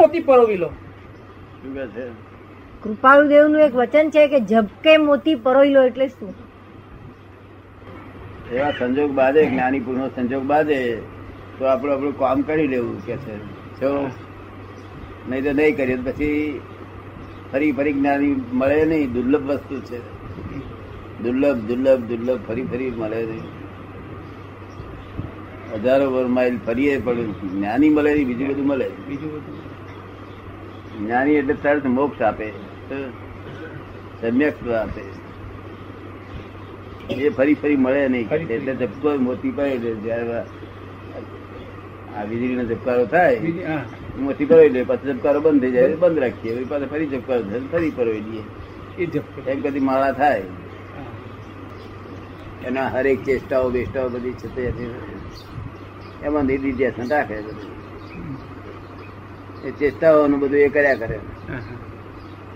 મોતી પરોવી લો. કૃપાળુ દેવનું એક વચન છે કે ઝબકે મોતી પરોવી લો એટલે શું? એવા સંજોગ બાદે જ્ઞાની પુરુષનો સંજોગ બાદે તો આપણે આપણું કામ કરી લેવું કે છે. જો નહીં તો નહીં કરીએ પછી ફરી ફરી જ્ઞાની મળે નહીં. દુર્લભ વસ્તુ છે. દુર્લભ દુર્લભ દુર્લભ ફરી ફરી મળે નહીં. હજારો વર માઇલ ફરીએ પણ જ્ઞાની મળે નહીં બીજું બધું મળે બીજું બધું. જ્ઞાની એટલે તરત મોક્ષ આપે સમ્યક આપે. એ ફરી ફરી મળે નહીં. એટલે ધબકો મોતી પડે જયારે આ વીજળીનો ઝબકારો થાય મોતી પડે એટલે પછી ઝબકારો બંધ થઈ જાય. બંધ રાખીએ. પાછા ફરી ઝબકારો થાય. ફરી પરોવી દઈએ. એમ કદી માળા થાય. એના હરેક ચેષ્ટાઓ બેષ્ટાઓ બધી છે એમાં નિર્દિધ્યાસન રાખે બધું એ ચેષ્ટાઓનું બધું એ કર્યા કરે.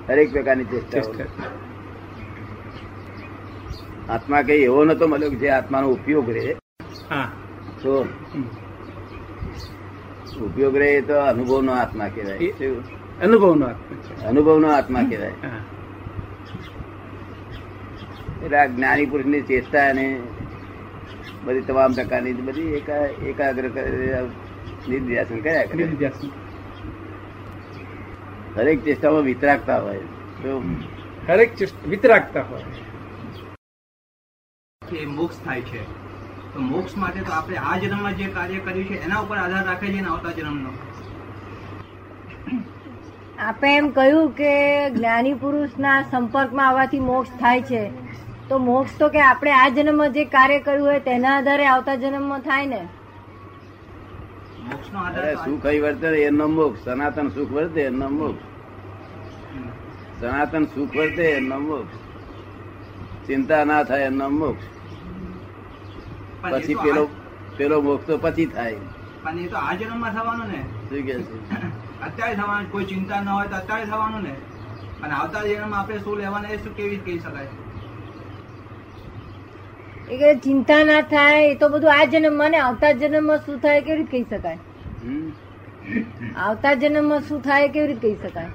હરેક પ્રકારની ચેષ્ટાઓ. ચેષ્ટા. આત્મા કઈ એવો નતો મળ્યો જે આત્માનો ઉપયોગ રહે. તો ઉપયોગ રહે તો અનુભવ અનુભવનો આત્મા કહેવાય. અનુભવ નો છે. અનુભવનો આત્મા કહેવાય. એટલે આ જ્ઞાની પુરુષની ચેષ્ટા અને બધી તમામ પ્રકારની બધી એકાગ્ર કરી નિર્ધ્યાસન કર્યા કરે. દરેક ચેષ્ટામાં વિતરાગતા હોય. તો હરેક વિતરાગતા હોય. કે મોક્ષ થાય છે. તો મોક્ષ માટે તો આપણે આ જન્મમાં જે કાર્ય કર્યું છે એના ઉપર આધાર રાખે છે ને આવતા જન્મનો? આપે એમ કહ્યું કે જ્ઞાની પુરુષના સંપર્કમાં આવવાથી મોક્ષ થાય છે. તો મોક્ષ તો કે આપણે આ જન્મમાં જે કાર્ય કર્યું હોય તેના આધારે આવતા જન્મમાં થાય ને? અરે સુખ અહીં વર્તે એનો મોક્ષ. સનાતન સુખ વર્તે એનો મોક્ષ. સનાતન સુખ વર્તે એનો મોક્ષ. ચિંતા ના થાય એનો મોક્ષ. પછી પેલો પેલો મોક્ષ તો પછી થાય. પણ એ તો આ જન્મમાં થવાનું ને. શું કે છે? અત્યારે થવાનું કોઈ ચિંતા ન હોય તો અત્યારે થવાનું ને. અને આવતા જન્મ આપણે શું લેવાના એ શું કેવી કહી શકાય? એ કે ચિંતા ના થાય એ તો બધું આ જન્મ મને આવતા જન્મમાં શું થાય કેવી રીતે કહી શકાય? આવતા જન્મમાં શું થાય કેવી રીતે કહી શકાય?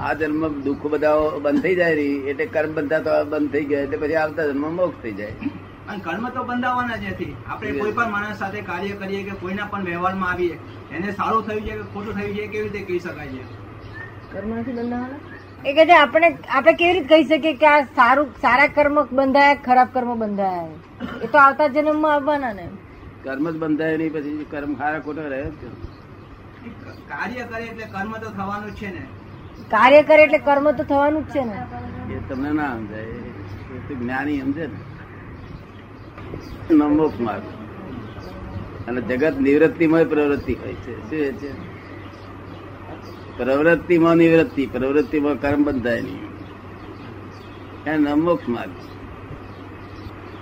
આ જન્મ દુઃખ બધા બંધ થઈ જાય એટલે કર્મ બંધા તો બંધ થઈ ગયા એટલે પછી આવતા જન્મ મોક્ષ થઈ જાય. અને કર્મ તો બંધાવવાના જ નથી આપણે કોઈ પણ માણસ સાથે કાર્ય કરીએ કે કોઈના પણ વ્યવહારમાં આવીએ એને સારું થયું છે કે ખોટું થયું છે કેવી રીતે કહી શકાય છે? કર્મથી બંધાવાના? એ કહે છે આપણે આપણે કેવી રીતે કહી શકીએ કે આ સારું સારા કર્મ બંધાયા ખરાબ કર્મ બંધાયા? એ તો આવતા જન્મમાં આવવાના ને. કર્મ જ બંધાય નહીં પછી કર્મ ખારા ખોટા રહે છે. કાર્ય કરે એટલે કર્મ તો થવાનું જ છે ને. કાર્ય કરે એટલે કર્મ તો થવાનું જ છે ને. એ તમને ના સમજાય. એ જ્ઞાની સમજે ને. નમોક્ષ માર્ગ અને જગત નિવૃત્તિમય પ્રવૃત્તિ હોય છે. શું છે? પ્રવૃત્તિમાં નિવૃત્તિ, પ્રવૃત્તિમાં કર્મ બંધાય નહીં એ નમોક્ષ માર્ગ.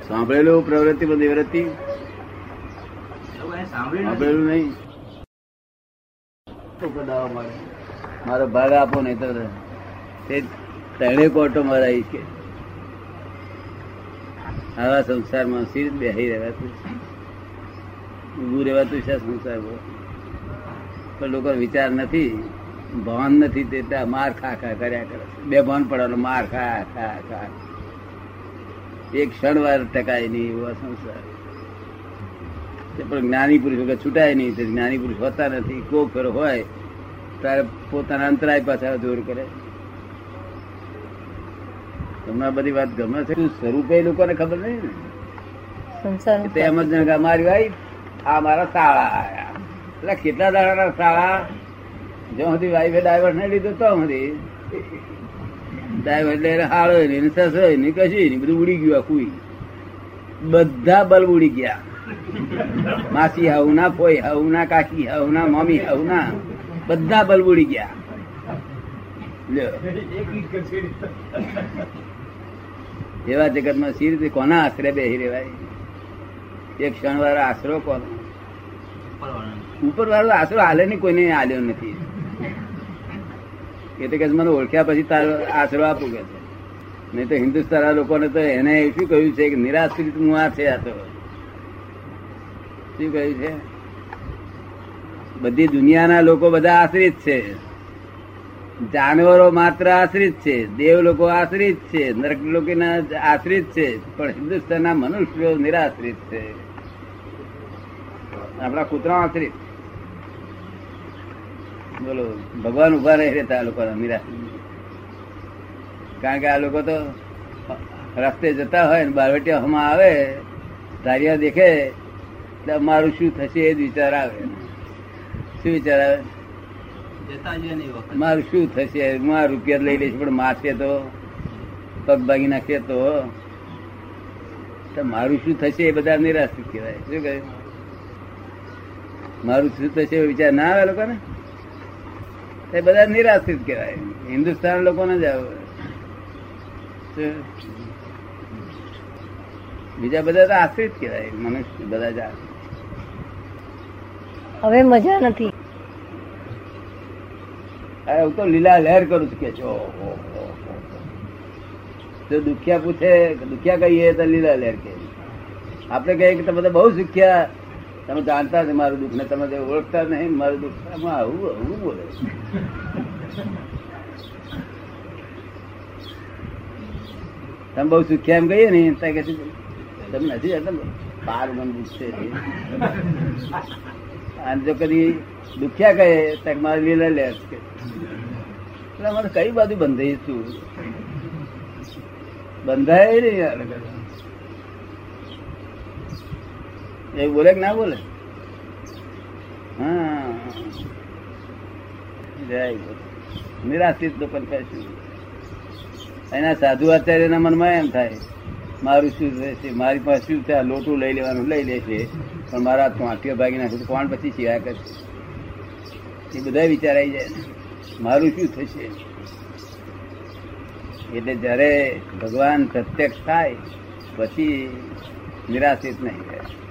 સાંભળેલું પ્રવૃત્તિમાં નિવૃત્તિ? એને. સાંભળેલું નહીં. મારો. ભાગ આપો નહીં તો તે ત્રણે કોર્ટો મારા કે. આવા સંસારમાં સીર બેહી રહેવાતું. ઊભું રહેવાતું છે સંસારમાં. પણ લોકો વિચાર નથી. ભાન નથી તે માર ખા ખા કર્યા કરે. બે ભાન પડવાનો માર ખા ખા ખા. એક ક્ષણ વાર ટકાય નહીં એવો સંસાર. પણ જ્ઞાની પુરુષ વગર છૂટાય નહીં તે જ્ઞાની પુરુષ હોતા નથી. કોક ફેરો હોય ત્યારે પોતાના અંતરાય પાછા દૂર કરે. તમને બધી વાત ગમે છે? સ્વરૂપે લોકોને ખબર નહીં ને? સંસાર કે તે એમ જ મારી વાઈ આ મારા શાળા એટલે કેટલા દાડાના શાળા જ્યાં સુધી વાઈફે ડાયવર્સ ને લીધો તો સુધી ડાયવર્સ એટલે હાળો નહીં હોય નહીં કશું નહીં બધું ઉડી ગયું આખું. બધા બલ્બ ઉડી ગયા. માસી હાઉ ના ફોઈ હાઉ ના કાકી હાઉ ના મમ્મી હાઉ ના બધા બલ્બ ઉડી ગયા. એવા જગત જગતમાં સી રીતે કોના આશરે બેસી રેવાય? એક ક્ષણ વાળો આશરો કોનો. ઉપર વાળો આશરો હાલે નહીં કોઈને હાલ્યો નથી. એ તો કે મને ઓળખ્યા પછી તારો આશરો આપું કે નહીં તો હિન્દુસ્તાન લોકોને તો એને શું કહ્યું છે કે નિરાશ્રિત હું આ છે આ તો. શું કહ્યું છે? બધી દુનિયાના લોકો બધા આશ્રિત છે. જાનવરો માત્ર આશ્રિત છે, દેવ લોકો આશ્રિત છે, નરક લોકોના આશ્રિત છે, પણ હિન્દુસ્તાનના મનુષ્યો નિરાશ્રિત છે. આપણા કૂતરા આશ્રિત. બોલો ભગવાન ઊભા નહીં રહેતા આ લોકો મીરા કારણ કે આ લોકો તો રસ્તે જતા હોય ને બારવટીયા હમા આવે ધારિયા દેખે એટલે અમારું શું થશે એ જ વિચાર આવે. શું વિચાર આવે? મારું શું થશે? હું આ રૂપિયા લઈ લઈશ પણ માસે તો પગ ભાગી નાખે તો. તો મારું શું થશે એ બધા નિરાશ કહેવાય. શું કહે? મારું શું થશે એવો વિચાર ના આવે લોકોને? એ બધા નિરાશ્રિત કહેવાય. હિન્દુસ્તાન લોકોને જ બીજા બધા તો આશ્રિત કહેવાય. મનુષ્ય બધા જ હવે મજા નથી. હું તો લીલા લહેર કરું છું કે છો. જો દુખિયા પૂછે દુખિયા કહીએ તો લીલા લહેર કે આપણે કહીએ કે તમે તો બહુ સુખ્યા તમે જાણતા જ મારું દુઃખ ને તમે ઓળખતા નહીં મારું દુઃખ. આવું આવું બોલે તમે બહુ સુખ્યા એમ કહીએ ને ત્યાં કે તમે નથી જતા બાર મન દુખશે અને જો કદી દુખ્યા કહે, તો મારે લીલા લે એટલે અમારે કઈ બાજુ બંધાઈ છું બંધાય નહીં એ બોલે કે ના બોલે? હા. જય. નિરાશ્રિત લોકો કહેશું એના સાધુ આચાર્યના મનમાં એમ થાય, મારું શું રહેશે? મારી પાસે શું છે? આ લોટું લઈ લેવાનું, લઈ લેશે પણ મારા પાંટીઓ ભાગી નાખે તો કોણ પછી સિવાય કરશે? એ બધા વિચાર આવી જાય. મારું શું થશે? એટલે જ્યારે ભગવાન પ્રત્યક્ષ થાય, પછી નિરાશિત નહીં થાય.